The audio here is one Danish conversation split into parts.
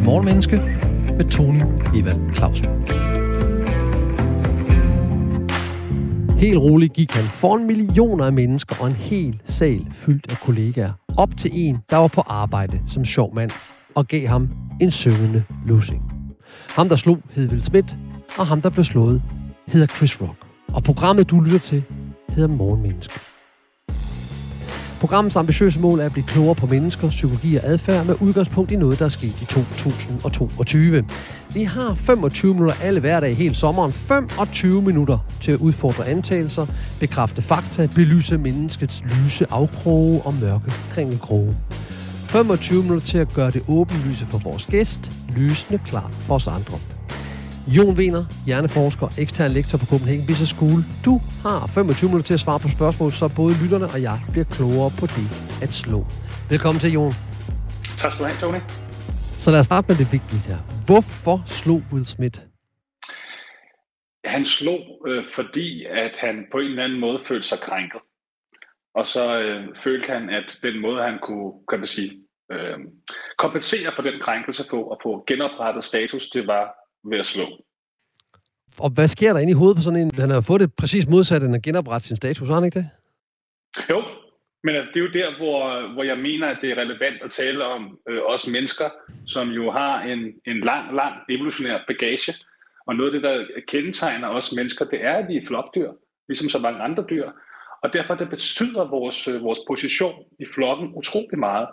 til Morgenmenneske med Tony Evald Clausen. Helt roligt gik han foran millioner af mennesker og en hel sal fyldt af kollegaer. Op til en, der var på arbejde som sjov mand, og gav ham en syngende lussing. Ham, der slog, hed Will Smith, og ham, der blev slået, hedder Chris Rock. Og programmet, du lytter til, hedder Morgenmenneske. Programmets ambitiøse mål er at blive klogere på mennesker, psykologi og adfærd med udgangspunkt i noget, der er sket i 2022. Vi har 25 minutter alle hverdag hele sommeren. 25 minutter til at udfordre antagelser, bekræfte fakta, belyse menneskets lyse afkroge og mørke kringelkroge. 25 minutter til at gøre det åbenlyse for vores gæst, lysende klar for os andre. Jon Wiener, hjerneforsker, ekstern lektor på Copenhagen Business School. Du har 25 minutter til at svare på spørgsmål, så både lytterne og jeg bliver klogere på det at slå. Velkommen til, Jon. Tak skal du have, Tony. Så lad os starte med det vigtige her. Hvorfor slog Will Smith? Han slog, øh, fordi at han på en eller anden måde følte sig krænket. Og så øh, følte han, at den måde, han kunne kan man sige, øh, kompensere for den krænkelse på og på genoprettet status, det var ved at slå. Og hvad sker der inde i hovedet på sådan en? Han har fået det præcis modsat end at genoprette sin status, har han ikke det? Jo, men altså, det er jo der, hvor, hvor jeg mener, at det er relevant at tale om øh, os mennesker, som jo har en, en lang, lang evolutionær bagage. Og noget af det, der kendetegner os mennesker, det er, at vi er flokdyr, ligesom så mange andre dyr. Og derfor det betyder vores, øh, vores position i flokken utrolig meget.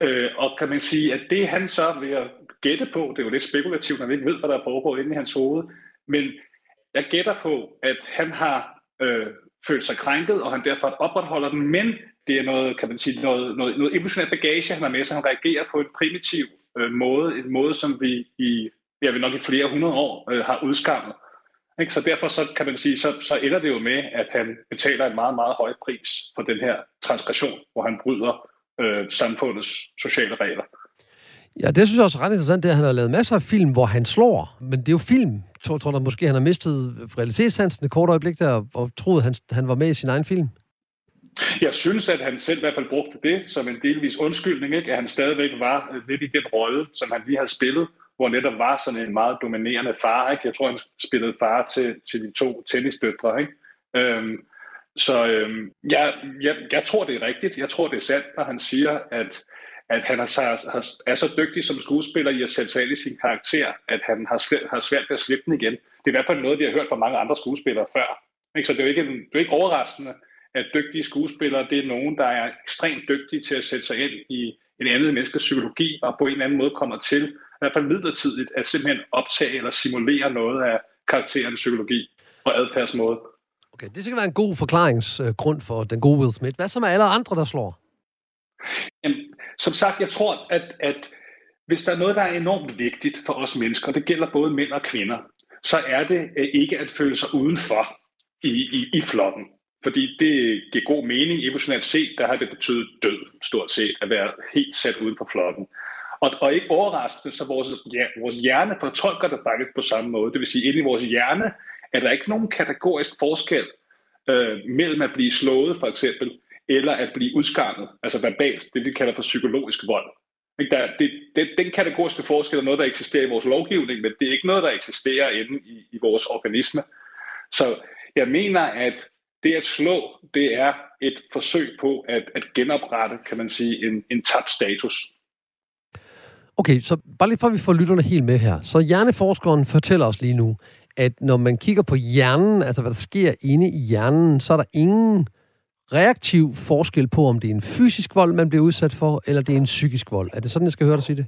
Øh, og kan man sige, at det han så ved at gætte på, det er jo lidt spekulativt, når vi ikke ved, hvad der er foregået inde i hans hoved, men jeg gætter på, at han har øh, følt sig krænket, og han derfor opretholder den, men det er noget, kan man sige, noget, noget, noget emotionelt bagage, han har med sig. Han reagerer på en primitiv øh, måde, en måde, som vi i, ja, vi nok i flere hundrede år øh, har udskammet. Ikke? Så derfor så kan man sige, så, så ender det jo med, at han betaler en meget, meget høj pris for den her transgression, hvor han bryder øh, samfundets sociale regler. Ja, det synes jeg også er ret interessant, det er, at han har lavet masser af film, hvor han slår, men det er jo film. Jeg tror, tror der måske, han har mistet realitetssansen et kort øjeblik der, og troede, han, han var med i sin egen film. Jeg synes, at han selv i hvert fald brugte det som en delvis undskyldning, ikke? at han stadigvæk var øh, lidt i den rolle, som han lige havde spillet, hvor netop var sådan en meget dominerende far. Ikke? Jeg tror, han spillede far til, til de to tennisdøtre. Ikke? Øhm, så øhm, jeg, jeg, jeg tror, det er rigtigt. Jeg tror, det er sandt, når han siger, at at han er så, er så dygtig som skuespiller i at sætte sig ind i sin karakter, at han har, svært, har svært ved at slippe den igen. Det er i hvert fald noget, vi har hørt fra mange andre skuespillere før. Ikke? Så det er jo ikke, det er ikke overraskende, at dygtige skuespillere, det er nogen, der er ekstremt dygtige til at sætte sig ind i en anden menneskes psykologi, og på en eller anden måde kommer til, i hvert fald midlertidigt, at simpelthen optage eller simulere noget af karakterens psykologi og adfærdsmåde. Okay, det skal være en god forklaringsgrund for den gode Will Smith. Hvad så med alle andre, der slår? Jamen, som sagt, jeg tror, at, at hvis der er noget, der er enormt vigtigt for os mennesker, og det gælder både mænd og kvinder, så er det øh, ikke at føle sig udenfor i, i, i flokken. Fordi det giver god mening. Evolutionært set, der har det betydet død, stort set, at være helt sat uden for flokken. Og, og ikke overraskende, så vores, ja, vores hjerne fortolker det faktisk på samme måde. Det vil sige, inde i vores hjerne er der ikke nogen kategorisk forskel øh, mellem at blive slået, for eksempel, eller at blive udskammet, altså verbalt, det vi kalder for psykologisk vold. Der, det, det, den kategoriske forskel er noget, der eksisterer i vores lovgivning, men det er ikke noget, der eksisterer inde i, i vores organisme. Så jeg mener, at det at slå, det er et forsøg på at, at genoprette, kan man sige, en, en tabt status. Okay, så bare lige for, at vi får lytterne helt med her. Så hjerneforskeren fortæller os lige nu, at når man kigger på hjernen, altså hvad der sker inde i hjernen, så er der ingen reaktiv forskel på, om det er en fysisk vold, man bliver udsat for, eller det er en psykisk vold. Er det sådan, jeg skal høre dig sige det?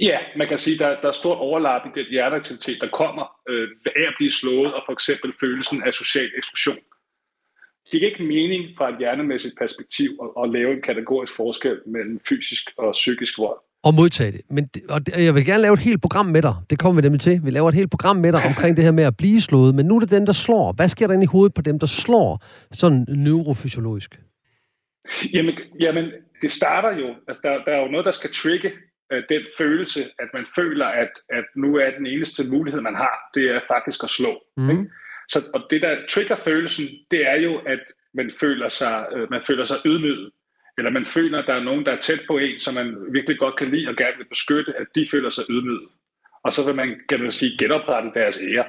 Ja, man kan sige, at der, der er stort overlap i den hjerteaktivitet, der kommer øh, af at blive slået, og for eksempel følelsen af social eksklusion. Det giver ikke mening fra et hjernemæssigt perspektiv at, at lave en kategorisk forskel mellem fysisk og psykisk vold og modtage det. Men, og jeg vil gerne lave et helt program med dig. Det kommer vi nemlig til. Vi laver et helt program med dig omkring det her med at blive slået. Men nu er det den, der slår. Hvad sker der inde i hovedet på dem, der slår sådan neurofysiologisk? Jamen, jamen det starter jo, altså der, der er jo noget, der skal trigge uh, den følelse, at man føler, at, at nu er den eneste mulighed, man har, det er faktisk at slå. Mm. Ikke? Så, og det, der trigger følelsen, det er jo, at man føler sig, uh, man føler sig ydmyget eller man føler, at der er nogen, der er tæt på en, som man virkelig godt kan lide og gerne vil beskytte, at de føler sig ydmyget. Og så vil man, kan man sige, genoprette deres ære.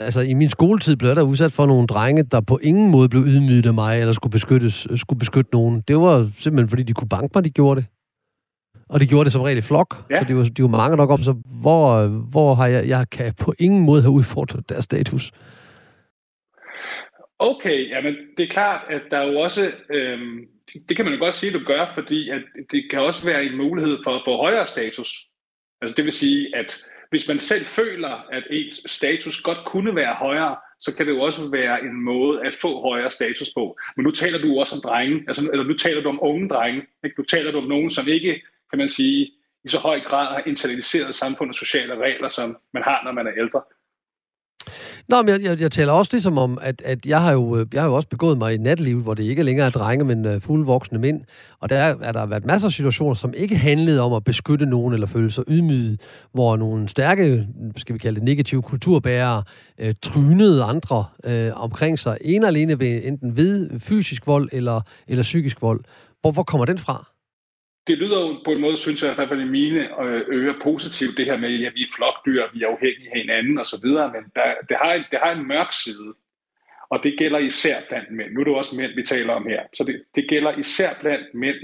Altså, i min skoletid blev jeg der udsat for nogle drenge, der på ingen måde blev ydmyget af mig, eller skulle, beskyttes, skulle beskytte nogen. Det var simpelthen, fordi de kunne banke mig, de gjorde det. Og de gjorde det som regel i flok, ja. så de var, de var mange nok om, så hvor, hvor har jeg, jeg kan på ingen måde have udfordret deres status. Okay, jamen det er klart, at der er jo også, øhm, det kan man jo godt sige, at du gør, fordi at det kan også være en mulighed for at få højere status. Altså det vil sige, at hvis man selv føler, at ens status godt kunne være højere, så kan det jo også være en måde at få højere status på. Men nu taler du også om drenge, altså, eller nu taler du om unge drenge. Ikke? Nu taler du om nogen, som ikke, kan man sige, i så høj grad har internaliseret samfundets sociale regler, som man har, når man er ældre. Nå, men jeg, jeg, jeg taler også ligesom om, at, at jeg, har jo, øh, jeg har jo også begået mig i natlivet, hvor det ikke længere er drenge, men uh, fuldvoksne mænd. Og der er, er der været masser af situationer, som ikke handlede om at beskytte nogen eller føle sig ydmyget, hvor nogle stærke, skal vi kalde det negative kulturbærere, uh, trynede andre uh, omkring sig, en alene ved, enten ved fysisk vold eller, eller psykisk vold. Hvor, hvor kommer den fra? Det lyder jo på en måde, synes jeg, i hvert fald i mine øh, ører positivt, det her med, at vi er flokdyr, vi er afhængige af hinanden osv., men der, det, har, det har en mørk side, og det gælder især blandt mænd. Nu er det også mænd, vi taler om her. Så det, det gælder især blandt mænd,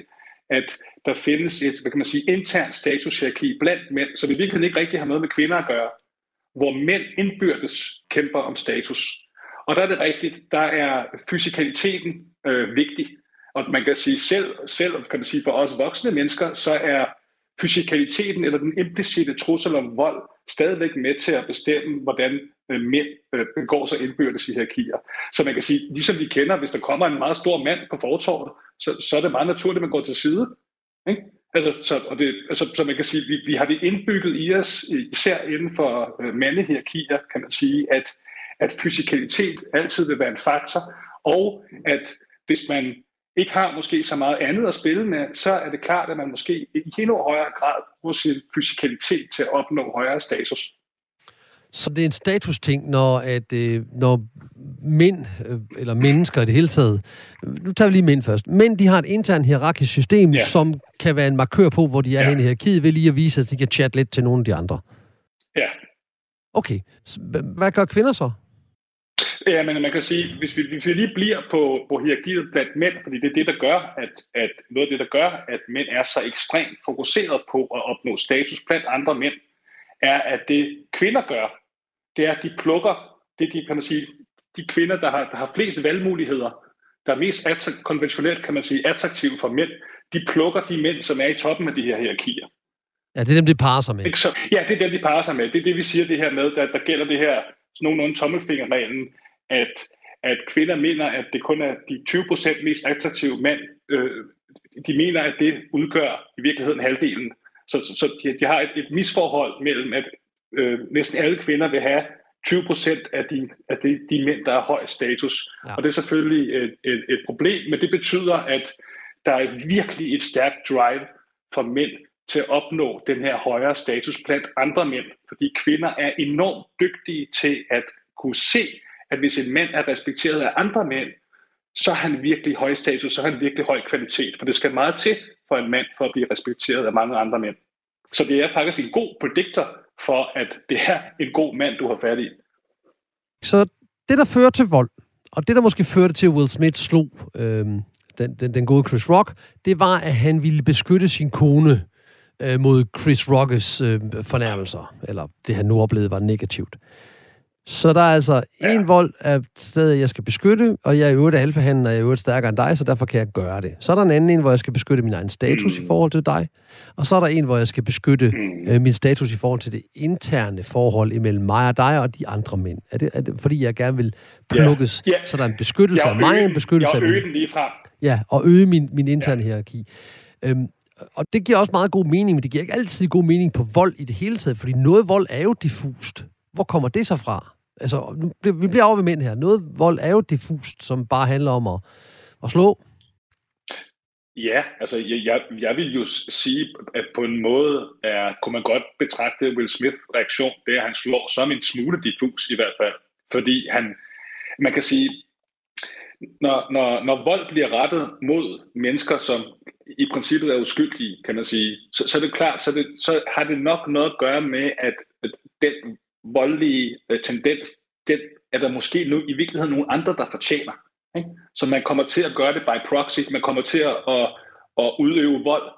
at der findes et, hvad kan man sige, internt statushierarki blandt mænd, så det virkelig ikke rigtig har noget med kvinder at gøre, hvor mænd indbyrdes kæmper om status. Og der er det rigtigt, der er fysikaliteten øh, vigtig. Og man kan sige, selv, selv kan man sige, for os voksne mennesker, så er fysikaliteten eller den implicite trussel om vold stadigvæk med til at bestemme, hvordan øh, mænd øh, begår sig indbyrdes i hierarkier. Så man kan sige, ligesom vi kender, hvis der kommer en meget stor mand på fortorvet, så, så er det meget naturligt, at man går til side. Ikke? Altså, så, og det, altså, så man kan sige, vi, vi har det indbygget i os, især inden for øh, mandehierarkier, kan man sige, at, at fysikalitet altid vil være en faktor, og at hvis man ikke har måske så meget andet at spille med, så er det klart, at man måske i endnu højere grad bruger sin fysikalitet til at opnå højere status. Så det er en status-ting, når, at, øh, når mænd, øh, eller mennesker i det hele taget, nu tager vi lige mænd først, mænd de har et internt hierarkisk system, ja. som kan være en markør på, hvor de er ja. henne i hierarkiet, ved lige at vise, at de kan chatte lidt til nogle af de andre. Ja. Okay, hvad gør kvinder så? Ja, men man kan sige, hvis vi, hvis vi lige bliver på, på hierarkiet blandt mænd, fordi det er det, der gør, at, at noget af det, der gør, at mænd er så ekstremt fokuseret på at opnå status blandt andre mænd, er, at det kvinder gør, det er, at de plukker, det de, kan man sige, de kvinder, der har, der har flest valgmuligheder, der er mest attrakt, konventionelt, kan man sige, attraktive for mænd, de plukker de mænd, som er i toppen af de her hierarkier. Ja, det er dem, de parer sig med. Ja, det er dem, de parer sig med. Det er det, vi siger det her med, at der gælder det her sådan nogenlunde tommelfingerreglen, at, at kvinder mener, at det kun er de 20% mest attraktive mænd, øh, de mener, at det udgør i virkeligheden halvdelen. Så, så, så de, de har et, et misforhold mellem, at øh, næsten alle kvinder vil have 20% af de, af de, de mænd, der har høj status. Ja. Og det er selvfølgelig et, et, et problem, men det betyder, at der er virkelig et stærkt drive for mænd til at opnå den her højere status blandt andre mænd, fordi kvinder er enormt dygtige til at kunne se, at hvis en mand er respekteret af andre mænd, så er han virkelig høj status, så er han virkelig høj kvalitet. For det skal meget til for en mand for at blive respekteret af mange andre mænd. Så det er faktisk en god predictor for, at det er en god mand, du har fat i. Så det, der fører til vold, og det, der måske førte til, at Will Smith slog øh, den, den, den gode Chris Rock, det var, at han ville beskytte sin kone øh, mod Chris Rockes øh, fornærmelser, eller det han nu oplevede var negativt. Så der er altså ja. en vold af stedet, jeg skal beskytte, og jeg er i øvrigt alfahanden, og jeg er i øvrigt stærkere end dig, så derfor kan jeg gøre det. Så er der en anden en, hvor jeg skal beskytte min egen status mm. i forhold til dig, og så er der en, hvor jeg skal beskytte mm. øh, min status i forhold til det interne forhold imellem mig og dig og de andre mænd. Er det, er det fordi jeg gerne vil plukkes, ja. Ja. så der er en beskyttelse af mig, en beskyttelse af min... den lige fra. Ja, og øge min, min interne ja. hierarki. Øhm, og det giver også meget god mening, men det giver ikke altid god mening på vold i det hele taget, fordi noget vold er jo diffust. Hvor kommer det så fra? Altså, vi bliver over ved mænd her. Noget vold er jo diffust, som bare handler om at, at slå. Ja, altså jeg, jeg, jeg vil jo sige, at på en måde er, kunne man godt betragte Will Smiths reaktion, det at han slår som en smule diffus i hvert fald. Fordi han, man kan sige, når, når, når vold bliver rettet mod mennesker, som i princippet er uskyldige, kan man sige, så, så er det klart, så, det, så har det nok noget at gøre med, at den voldelige uh, tendens, den er der måske nu i virkeligheden nogle andre, der fortjener. Ikke? Så man kommer til at gøre det by proxy, man kommer til at, at, at udøve vold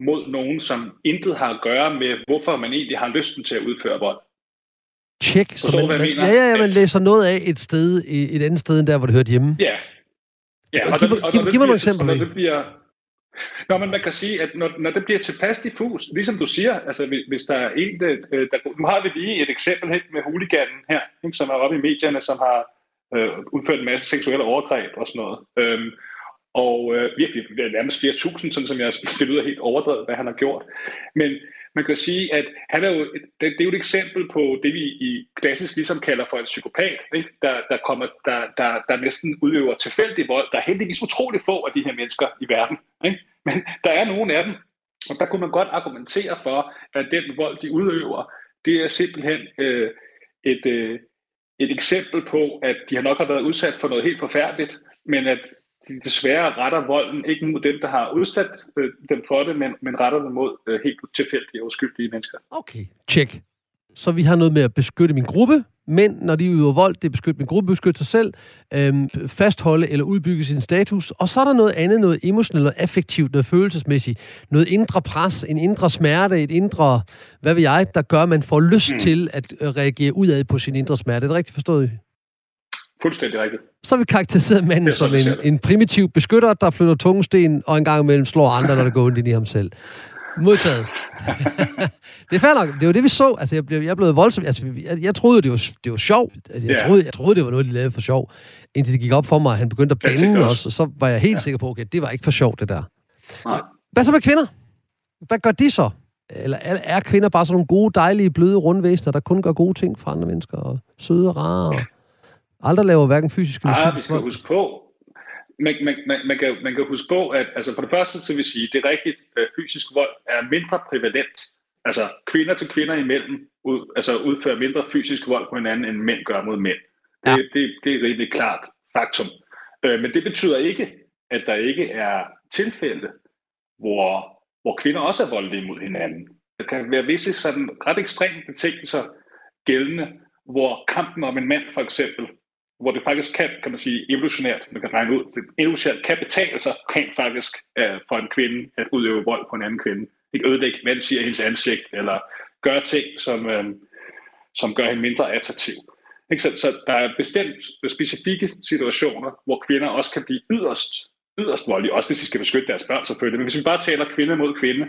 mod nogen, som intet har at gøre med, hvorfor man egentlig har lysten til at udføre vold. Tjek. Så man, man, ja, ja, ja, man læser noget af et sted, et andet sted end der, hvor det hørte hjemme. Ja. ja og, og, giv, og giv, giv mig nogle eksempler. Når det bliver, Nå, men man kan sige, at når, når det bliver tilpas diffus, ligesom du siger, altså hvis der er en, øh, øh, der, der nu har vi lige et eksempel helt med huliganen her, ikke, som er oppe i medierne, som har øh, udført en masse seksuelle overgreb og sådan noget. Øhm, og øh, virkelig, nærmest flere tusind, sådan som jeg det lyder helt overdrevet, hvad han har gjort. Men man kan sige, at han er jo, det, det er jo et eksempel på det, vi i klassisk ligesom kalder for en psykopat, ikke? Der, der, kommer, der, der, der næsten udøver tilfældig vold. Der er heldigvis utrolig få af de her mennesker i verden. Ikke? Men der er nogle af dem, og der kunne man godt argumentere for, at den vold, de udøver, det er simpelthen øh, et, øh, et eksempel på, at de har nok har været udsat for noget helt forfærdeligt, men at de desværre retter volden ikke mod dem, der har udsat øh, dem for det, men, men retter dem mod øh, helt tilfældige og uskyldige mennesker. Okay, tjek. Så vi har noget med at beskytte min gruppe, men når de udøver vold, det er beskytte min gruppe, beskytte sig selv, øhm, fastholde eller udbygge sin status. Og så er der noget andet, noget emotionelt, noget affektivt, noget følelsesmæssigt, noget indre pres, en indre smerte, et indre, hvad ved jeg, der gør, at man får lyst mm. til at øh, reagere udad på sin indre smerte. Er det rigtigt forstået? Fuldstændig rigtigt. Så har vi karakteriseret manden som en, en primitiv beskytter, der flytter tungesten og en gang imellem slår andre, når det går ondt ind i ham selv. Modtaget. det er fair nok. Det var det, vi så. Altså, jeg blev, jeg blev voldsomt. Altså, jeg, jeg troede, det var, det var sjovt. Altså, jeg, yeah. troede, jeg troede, det var noget, de lavede for sjov. Indtil det gik op for mig, at han begyndte at bænde os, og så var jeg helt ja. sikker på, okay, det var ikke for sjovt, det der. Nej. Hvad så med kvinder? Hvad gør de så? Eller er kvinder bare sådan nogle gode, dejlige, bløde rundvæsener, der kun gør gode ting for andre mennesker, og søde og rare, og aldrig laver hverken fysisk eller psykisk? Ah, vi skal huske på, man, man, man, man, kan, man kan huske på, at altså for det første så vil sige, det er rigtigt, at fysisk vold er mindre prævalent. Altså kvinder til kvinder imellem ud, altså udfører mindre fysisk vold på hinanden, end mænd gør mod mænd. Det, ja. det, det, det er rimelig klart faktum. Øh, men det betyder ikke, at der ikke er tilfælde, hvor, hvor kvinder også er voldelige mod hinanden. Der kan være visse sådan ret ekstreme betingelser gældende, hvor kampen om en mand for eksempel hvor det faktisk kan, kan man sige, evolutionært, man kan regne ud, det evolutionært kan betale sig rent faktisk uh, for en kvinde at udøve vold på en anden kvinde. Ikke ødelægge, hvad det siger, hendes ansigt, eller gøre ting, som, uh, som gør hende mindre attraktiv. Ikke? Så, så der er bestemt specifikke situationer, hvor kvinder også kan blive yderst, yderst voldelige, også hvis de skal beskytte deres børn selvfølgelig. Men hvis vi bare taler kvinde mod kvinde,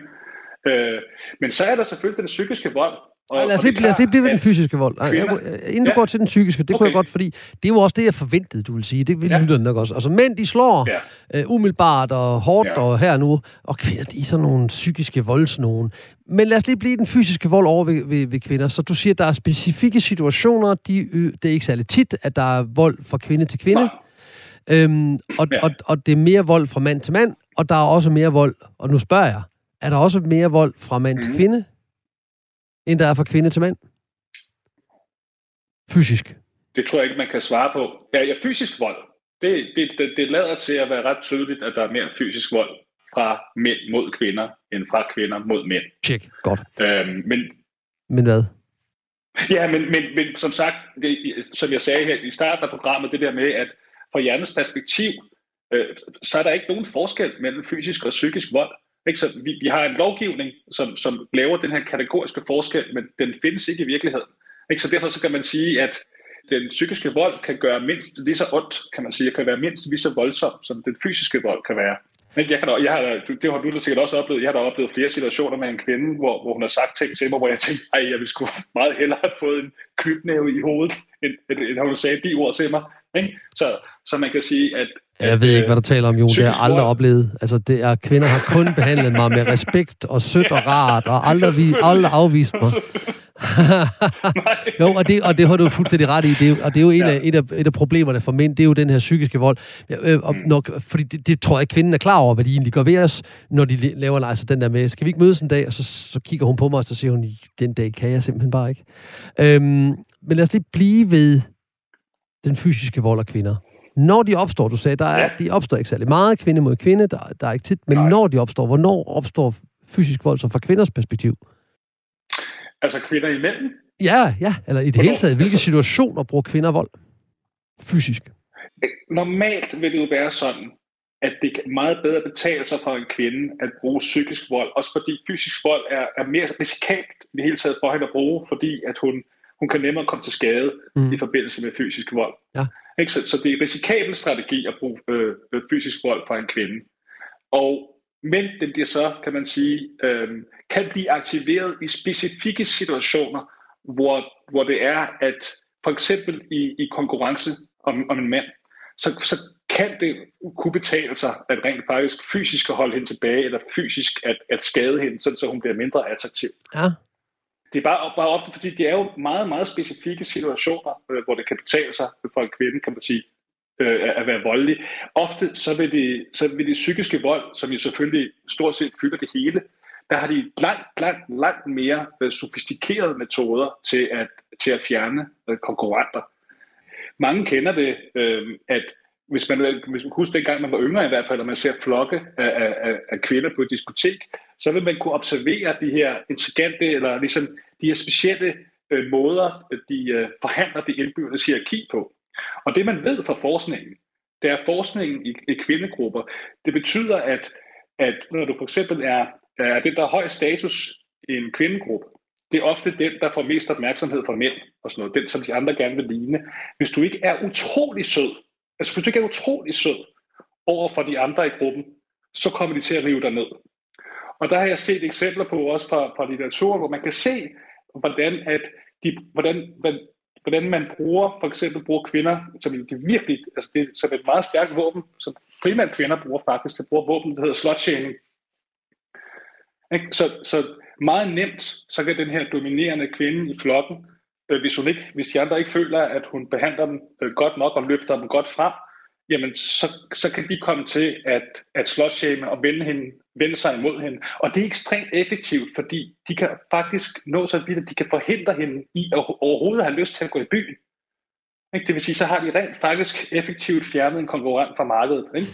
øh, men så er der selvfølgelig den psykiske vold, og, lad os lige, lad os lige blive ved den fysiske vold. Ej, jeg, inden du ja. går til den psykiske, det okay. kunne jeg godt, fordi det er jo også det, jeg forventede, du vil sige. Det vil ja. lytterne nok også. Altså mænd, de slår ja. uh, umiddelbart og hårdt ja. og her nu, og kvinder, de er sådan nogle psykiske voldsnogen. Men lad os lige blive den fysiske vold over ved, ved, ved kvinder. Så du siger, at der er specifikke situationer, de, det er ikke særlig tit, at der er vold fra kvinde til kvinde. Øhm, og, ja. og, og det er mere vold fra mand til mand, og der er også mere vold, og nu spørger jeg, er der også mere vold fra mand mm. til mhm. kvinde? End der er fra kvinde til mand? Fysisk. Det tror jeg ikke, man kan svare på. Ja, ja fysisk vold. Det, det, det, det lader til at være ret tydeligt, at der er mere fysisk vold fra mænd mod kvinder, end fra kvinder mod mænd. Tjek, godt. Øhm, men, men hvad? Ja, men, men, men som sagt, det, som jeg sagde her i starten af programmet, det der med, at fra hjernens perspektiv, øh, så er der ikke nogen forskel mellem fysisk og psykisk vold. Ikke? Så vi, vi har en lovgivning, som, som laver den her kategoriske forskel, men den findes ikke i virkeligheden. Ikke? Så derfor så kan man sige, at den psykiske vold kan gøre mindst lige så ondt, kan man sige, kan være mindst lige så voldsom, som den fysiske vold kan være. Men jeg kan da, jeg har, det har du da sikkert også oplevet. Jeg har da oplevet flere situationer med en kvinde, hvor, hvor hun har sagt ting til mig, hvor jeg tænkte, at jeg ville sgu meget hellere have fået en knytnæve i hovedet, end, end, end hun sagde de ord til mig. Ikke? Så, så man kan sige, at jeg ved ikke, hvad du taler om, Jon. Det har jeg aldrig oplevet. Altså, det er, kvinder har kun behandlet mig med respekt og sødt og rart, og aldrig, vi, aldrig afvist mig. jo, og det, og det har du fuldstændig ret i. Det er, og det er jo en, ja. af, et, af, et af problemerne for mænd, det er jo den her psykiske vold. Øh, og mm. nok, fordi det, det, tror jeg, kvinden er klar over, hvad de egentlig gør ved os, når de laver altså den der med, skal vi ikke mødes en dag? Og så, så kigger hun på mig, og så siger hun, den dag kan jeg simpelthen bare ikke. Øhm, men lad os lige blive ved den fysiske vold af kvinder. Når de opstår, du sagde, der er, ja. de opstår ikke særlig meget, kvinde mod kvinde, der, der er ikke tit, men Nej. når de opstår, hvornår opstår fysisk vold så fra kvinders perspektiv? Altså kvinder imellem? Ja, ja, eller i det hvornår? hele taget, hvilke situationer bruger kvinder vold fysisk? Normalt vil det jo være sådan, at det kan meget bedre betale sig for en kvinde at bruge psykisk vold, også fordi fysisk vold er, er mere risikabelt i det hele taget for hende at bruge, fordi at hun, hun kan nemmere komme til skade mm. i forbindelse med fysisk vold. Ja. Ikke? Så, så det er en risikabel strategi at bruge øh, øh, fysisk vold for en kvinde. Og, men den bliver så, kan man sige, øh, kan blive aktiveret i specifikke situationer, hvor, hvor det er, at for eksempel i, i konkurrence om, om en mand, så, så kan det kunne betale sig at rent faktisk fysisk at holde hende tilbage, eller fysisk at, at skade hende, sådan så hun bliver mindre attraktiv. Ja. Det er bare, bare ofte, fordi det er jo meget, meget specifikke situationer, øh, hvor det kan betale sig for en kvinde, kan man sige, øh, at være voldelig. Ofte så vil, det, så vil det psykiske vold, som jo selvfølgelig stort set fylder det hele, der har de langt, langt, langt mere øh, sofistikerede metoder til at, til at fjerne øh, konkurrenter. Mange kender det, øh, at hvis man, hvis man husker dengang, man var yngre i hvert fald, og man ser flokke af, af, af kvinder på et diskotek, så vil man kunne observere de her intrigante, eller ligesom de her specielle øh, måder, de øh, forhandler det indbyggende hierarki på. Og det man ved fra forskningen, det er forskningen i, i kvindegrupper. Det betyder, at, at når du for eksempel er, er det, der er høj status i en kvindegruppe, det er ofte den, der får mest opmærksomhed fra mænd og sådan noget. Den, som de andre gerne vil ligne. Hvis du ikke er utrolig sød, Altså hvis du ikke er utrolig sød over for de andre i gruppen, så kommer de til at rive dig ned. Og der har jeg set eksempler på også fra, fra litteraturen, hvor man kan se, hvordan, at de, hvordan, hvordan man bruger, for eksempel bruger kvinder, som det virkelig, altså det som et meget stærkt våben, som primært kvinder bruger faktisk, de bruger våben, der hedder slutshaming. Så, så meget nemt, så kan den her dominerende kvinde i flokken øh, hvis, hun ikke, hvis de andre ikke føler, at hun behandler dem øh, godt nok og løfter dem godt frem, jamen så, så kan de komme til at, at slåshame og vende, hende, vende sig imod hende. Og det er ekstremt effektivt, fordi de kan faktisk nå så vidt, at de kan forhindre hende i at overhovedet have lyst til at gå i byen. Ikke? Det vil sige, så har de rent faktisk effektivt fjernet en konkurrent fra markedet. Ikke?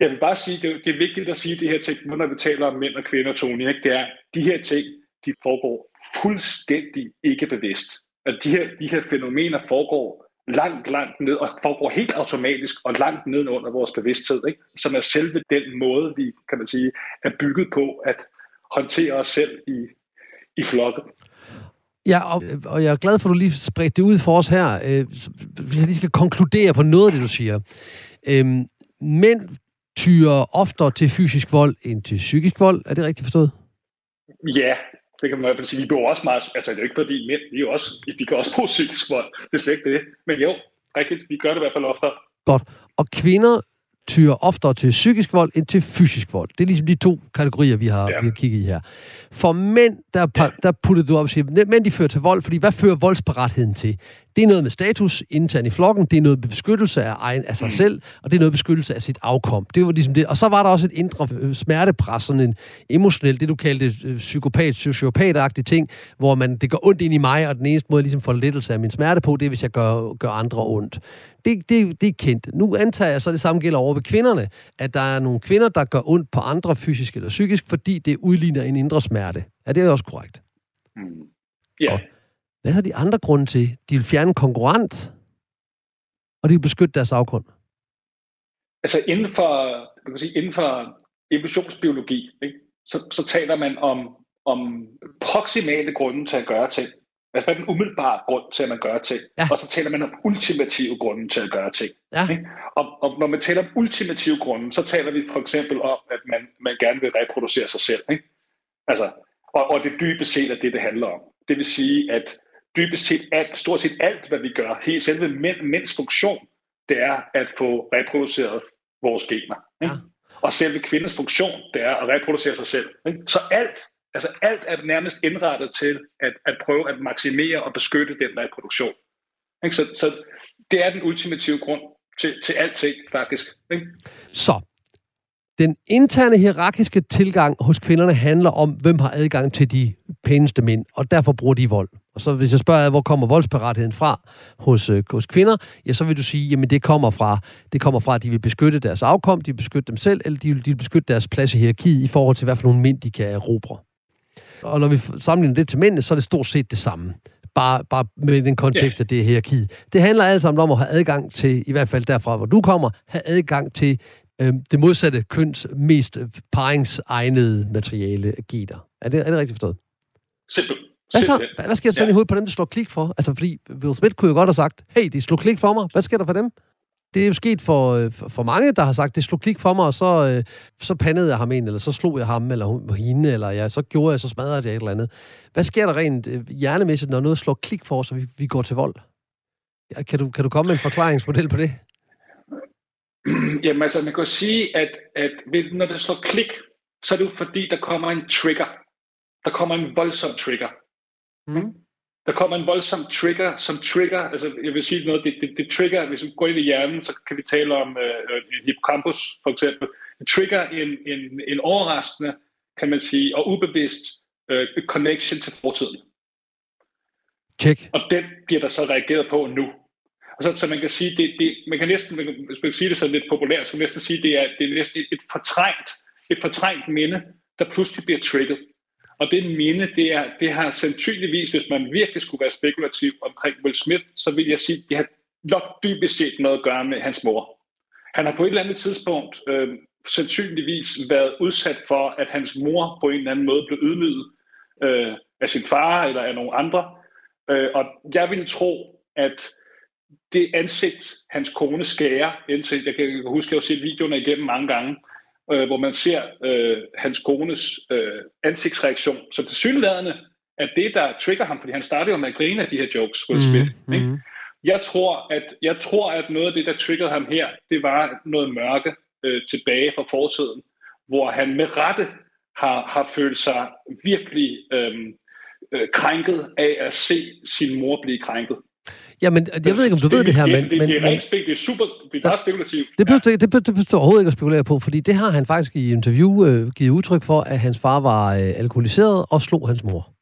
Jeg vil bare sige, det, det er vigtigt at sige det her ting, nu når vi taler om mænd og kvinder, Tony, ikke? det er, de her ting, de foregår fuldstændig ikke bevidst. At de her, de her fænomener foregår langt, langt ned, og foregår helt automatisk og langt ned under vores bevidsthed, ikke? som er selve den måde, vi kan man sige, er bygget på at håndtere os selv i, i flokke. Ja, og, og jeg er glad for, at du lige spredte det ud for os her. Øh, hvis jeg lige skal konkludere på noget af det, du siger. Øh, mænd tyrer oftere til fysisk vold end til psykisk vold. Er det rigtigt forstået? Ja, det kan man i hvert fald sige. Vi bruger også meget, altså det er jo ikke fordi mænd, vi, er også, vi kan også bruge psykisk vold. Det er slet ikke det. Men jo, rigtigt, vi gør det i hvert fald ofte. Godt. Og kvinder tyrer oftere til psykisk vold end til fysisk vold. Det er ligesom de to kategorier, vi har, ja. vi har kigget i her. For mænd, der, ja. der puttede du op og siger, mænd de fører til vold, fordi hvad fører voldsparatheden til? Det er noget med status internt i flokken, det er noget med beskyttelse af, egen, af sig mm. selv, og det er noget beskyttelse af sit afkom. Det var ligesom det. Og så var der også et indre øh, smertepres, sådan en emotionel, det du kaldte øh, psykopat, sociopatagtig ting, hvor man, det går ondt ind i mig, og den eneste måde, ligesom får lettelse af min smerte på, det er, hvis jeg gør, gør andre ondt. Det, det, det er kendt. Nu antager jeg så, det samme gælder over ved kvinderne, at der er nogle kvinder, der gør ondt på andre fysisk eller psykisk, fordi det udligner en indre smerte. Er det også korrekt? Mm. Ja. Hvad er de andre grunde til? De vil fjerne en konkurrent, og de vil beskytte deres afgrund. Altså inden for, du kan sige, inden for evolutionsbiologi, ikke? Så, så taler man om, om proximale grunde til at gøre ting. Altså hvad er den umiddelbare grund til, at man gør ting? Ja. Og så taler man om ultimative grunde til at gøre ting. Ja. Ikke? Og, og når man taler om ultimative grunde, så taler vi for eksempel om, at man, man gerne vil reproducere sig selv. Ikke? Altså, og, og det dybest set er det, det handler om. Det vil sige, at dybest set alt, stort set alt, hvad vi gør, helt selve mænd, mænds funktion, det er at få reproduceret vores gener. Ikke? Ja. Og selve kvindens funktion, det er at reproducere sig selv. Ikke? Så alt, altså alt er nærmest indrettet til at, at prøve at maksimere og beskytte den reproduktion. Ikke? Så, så det er den ultimative grund til, til alting, faktisk. Ikke? Så den interne hierarkiske tilgang hos kvinderne handler om, hvem har adgang til de pæneste mænd, og derfor bruger de vold. Og så hvis jeg spørger, hvor kommer voldsparatheden fra hos, øh, hos kvinder, ja, så vil du sige, jamen det kommer fra, det kommer fra, at de vil beskytte deres afkom, de vil beskytte dem selv, eller de vil, de vil beskytte deres plads i hierarkiet i forhold til, hvad for nogle mænd de kan erobre. Og når vi sammenligner det til mændene, så er det stort set det samme. Bare, bare med den kontekst, at det er hierarkiet. Det handler alt sammen om at have adgang til, i hvert fald derfra, hvor du kommer, have adgang til øh, det modsatte køns mest paringsegnede materiale gener. Er det, er det rigtigt forstået? Simpelthen. Hvad, så? Hvad, sker der sådan ja. i hovedet på dem, der slår klik for? Altså, fordi Will Smith kunne jo godt have sagt, hey, de slog klik for mig. Hvad sker der for dem? Det er jo sket for, øh, for mange, der har sagt, det slog klik for mig, og så, øh, så pandede jeg ham ind, eller så slog jeg ham, eller hende, eller ja, så gjorde jeg, så smadrede jeg et eller andet. Hvad sker der rent øh, hjernemæssigt, når noget slår klik for os, og vi, vi går til vold? Kan du, kan du komme med en forklaringsmodel på det? Jamen altså, man kan sige, at, at når det slår klik, så er det jo fordi, der kommer en trigger. Der kommer en voldsom trigger. Mm. Der kommer en voldsom trigger, som trigger, altså jeg vil sige noget, det, det, det trigger, hvis vi går ind i hjernen, så kan vi tale om øh, hippocampus for eksempel. Det trigger en, en, en overraskende, kan man sige, og ubevidst øh, connection til fortiden. Check. Og den bliver der så reageret på nu. Og så, så man kan sige, det, det, man kan næsten, hvis man kan sige det sådan lidt populært, så kan man næsten sige, det er, det er næsten et, et fortrængt, et fortrængt minde, der pludselig bliver trigget. Og det minde, det, er, det har sandsynligvis, hvis man virkelig skulle være spekulativ omkring Will Smith, så vil jeg sige, det har nok dybest set noget at gøre med hans mor. Han har på et eller andet tidspunkt øh, sandsynligvis været udsat for, at hans mor på en eller anden måde blev ydmyget øh, af sin far eller af nogle andre. Øh, og jeg vil tro, at det ansigt, hans kone skærer, indtil, jeg kan huske, at jeg har set videoerne igennem mange gange, øh, hvor man ser øh, hans kones øh, ansigtsreaktion. Så til synlædende er det, der trigger ham, fordi han startede jo med at grine af de her jokes, Will Smith. Mm, ikke? Jeg, tror, at, jeg tror, at noget af det, der triggede ham her, det var noget mørke øh, tilbage fra fortiden, hvor han med rette har, har følt sig virkelig øh, øh, krænket af at se sin mor blive krænket. Jamen, jeg ved ikke, om du det, ved det her, men... Det, det, det, er rent det er super, det er bare spekulativt. Det ja. det, det, det behøver overhovedet ikke at spekulere på, fordi det har han faktisk i interview øh, givet udtryk for, at hans far var øh, alkoholiseret og slog hans mor.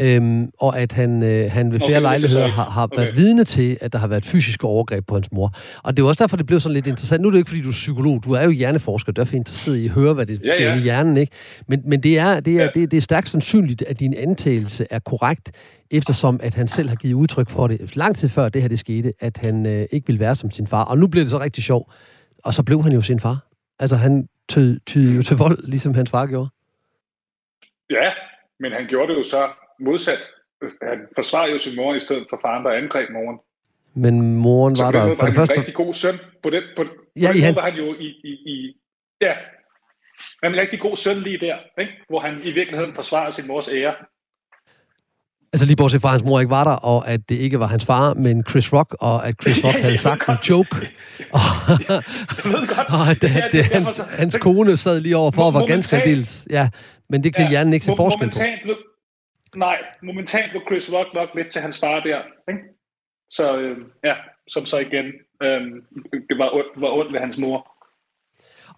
Øhm, og at han, øh, han ved flere okay, lejligheder har, har okay. været vidne til, at der har været fysiske overgreb på hans mor. Og det er også derfor, det blev sådan lidt interessant. Nu er det ikke, fordi du er psykolog, du er jo hjerneforsker, derfor er interesseret i at høre, hvad det ja, sker ja. i hjernen. Ikke? Men, men det, er, det, er, ja. det, det er stærkt sandsynligt, at din antagelse er korrekt, eftersom at han selv har givet udtryk for det, lang tid før det her det skete, at han øh, ikke ville være som sin far. Og nu bliver det så rigtig sjovt. Og så blev han jo sin far. Altså, han tød, tød jo til vold, ligesom hans far gjorde. Ja, men han gjorde det jo så modsat. Han forsvarede jo sin mor i stedet for faren, der angreb moren. Men moren var der for det første... En rigtig god søn. På det, på, på ja, den måde hans... var han jo i, i, i... Ja, han en rigtig god søn lige der, ikke? hvor han i virkeligheden forsvarede sin mors ære. Altså lige bortset fra, at hans mor ikke var der, og at det ikke var hans far, men Chris Rock, og at Chris Rock havde sagt en joke. Og, og at, at, at hans, hans kone sad lige overfor og var ganske dels. Ja, men det kan ja, hjernen ikke se forskel på. Nej, momentant blev Chris Rock nok lidt til hans far der. Ikke? Så øh, ja, som så igen øh, det var, ondt, var ondt ved hans mor.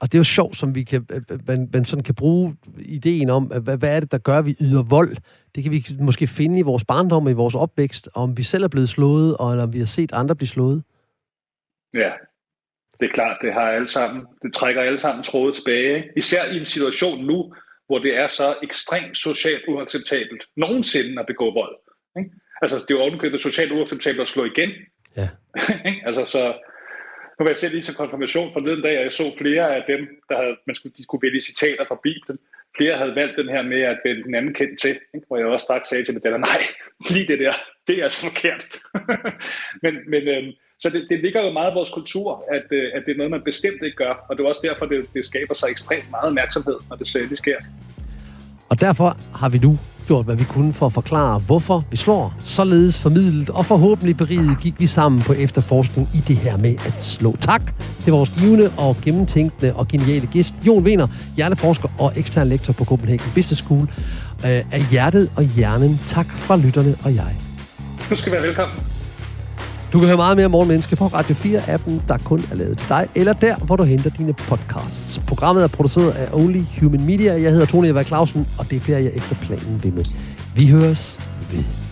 Og det er jo sjovt, som vi kan, man, man sådan kan bruge ideen om, hvad, hvad er det, der gør, at vi yder vold? Det kan vi måske finde i vores barndom, i vores opvækst, om vi selv er blevet slået, og eller om vi har set andre blive slået. Ja, det er klart, det har alle sammen. Det trækker alle sammen trådet tilbage. Især i en situation nu, hvor det er så ekstremt socialt uacceptabelt nogensinde at begå vold. Ikke? Altså, det er jo ovenkøbet socialt uacceptabelt at slå igen. Ja. altså, så, nu var jeg selv lige til konfirmation for den dag, og jeg så flere af dem, der havde, man skulle, de skulle vælge citater fra Bibelen. Flere havde valgt den her med at vælge den anden kendt til, ikke? hvor jeg også straks sagde til mig, nej, lige det der, det er altså forkert. men men øhm, så det, det ligger jo meget i vores kultur, at, øh, at det er noget, man bestemt ikke gør, og det er også derfor, det, det skaber sig ekstremt meget opmærksomhed, når det særligt sker. Og derfor har vi nu gjort, hvad vi kunne for at forklare, hvorfor vi slår. Således formidlet og forhåbentlig beriget gik vi sammen på efterforskning i det her med at slå. Tak til vores givende og gennemtænkende og geniale gæst, Jon Wiener, hjerneforsker og ekstern lektor på Copenhagen Business School. Øh, af hjertet og hjernen. Tak fra lytterne og jeg. Du skal være velkommen. Du kan høre meget mere Morgenmenneske på Radio 4-appen, der kun er lavet til dig, eller der, hvor du henter dine podcasts. Programmet er produceret af Only Human Media. Jeg hedder Tony Eva Clausen, og det bliver jeg efter planen ved med. Vi høres ved.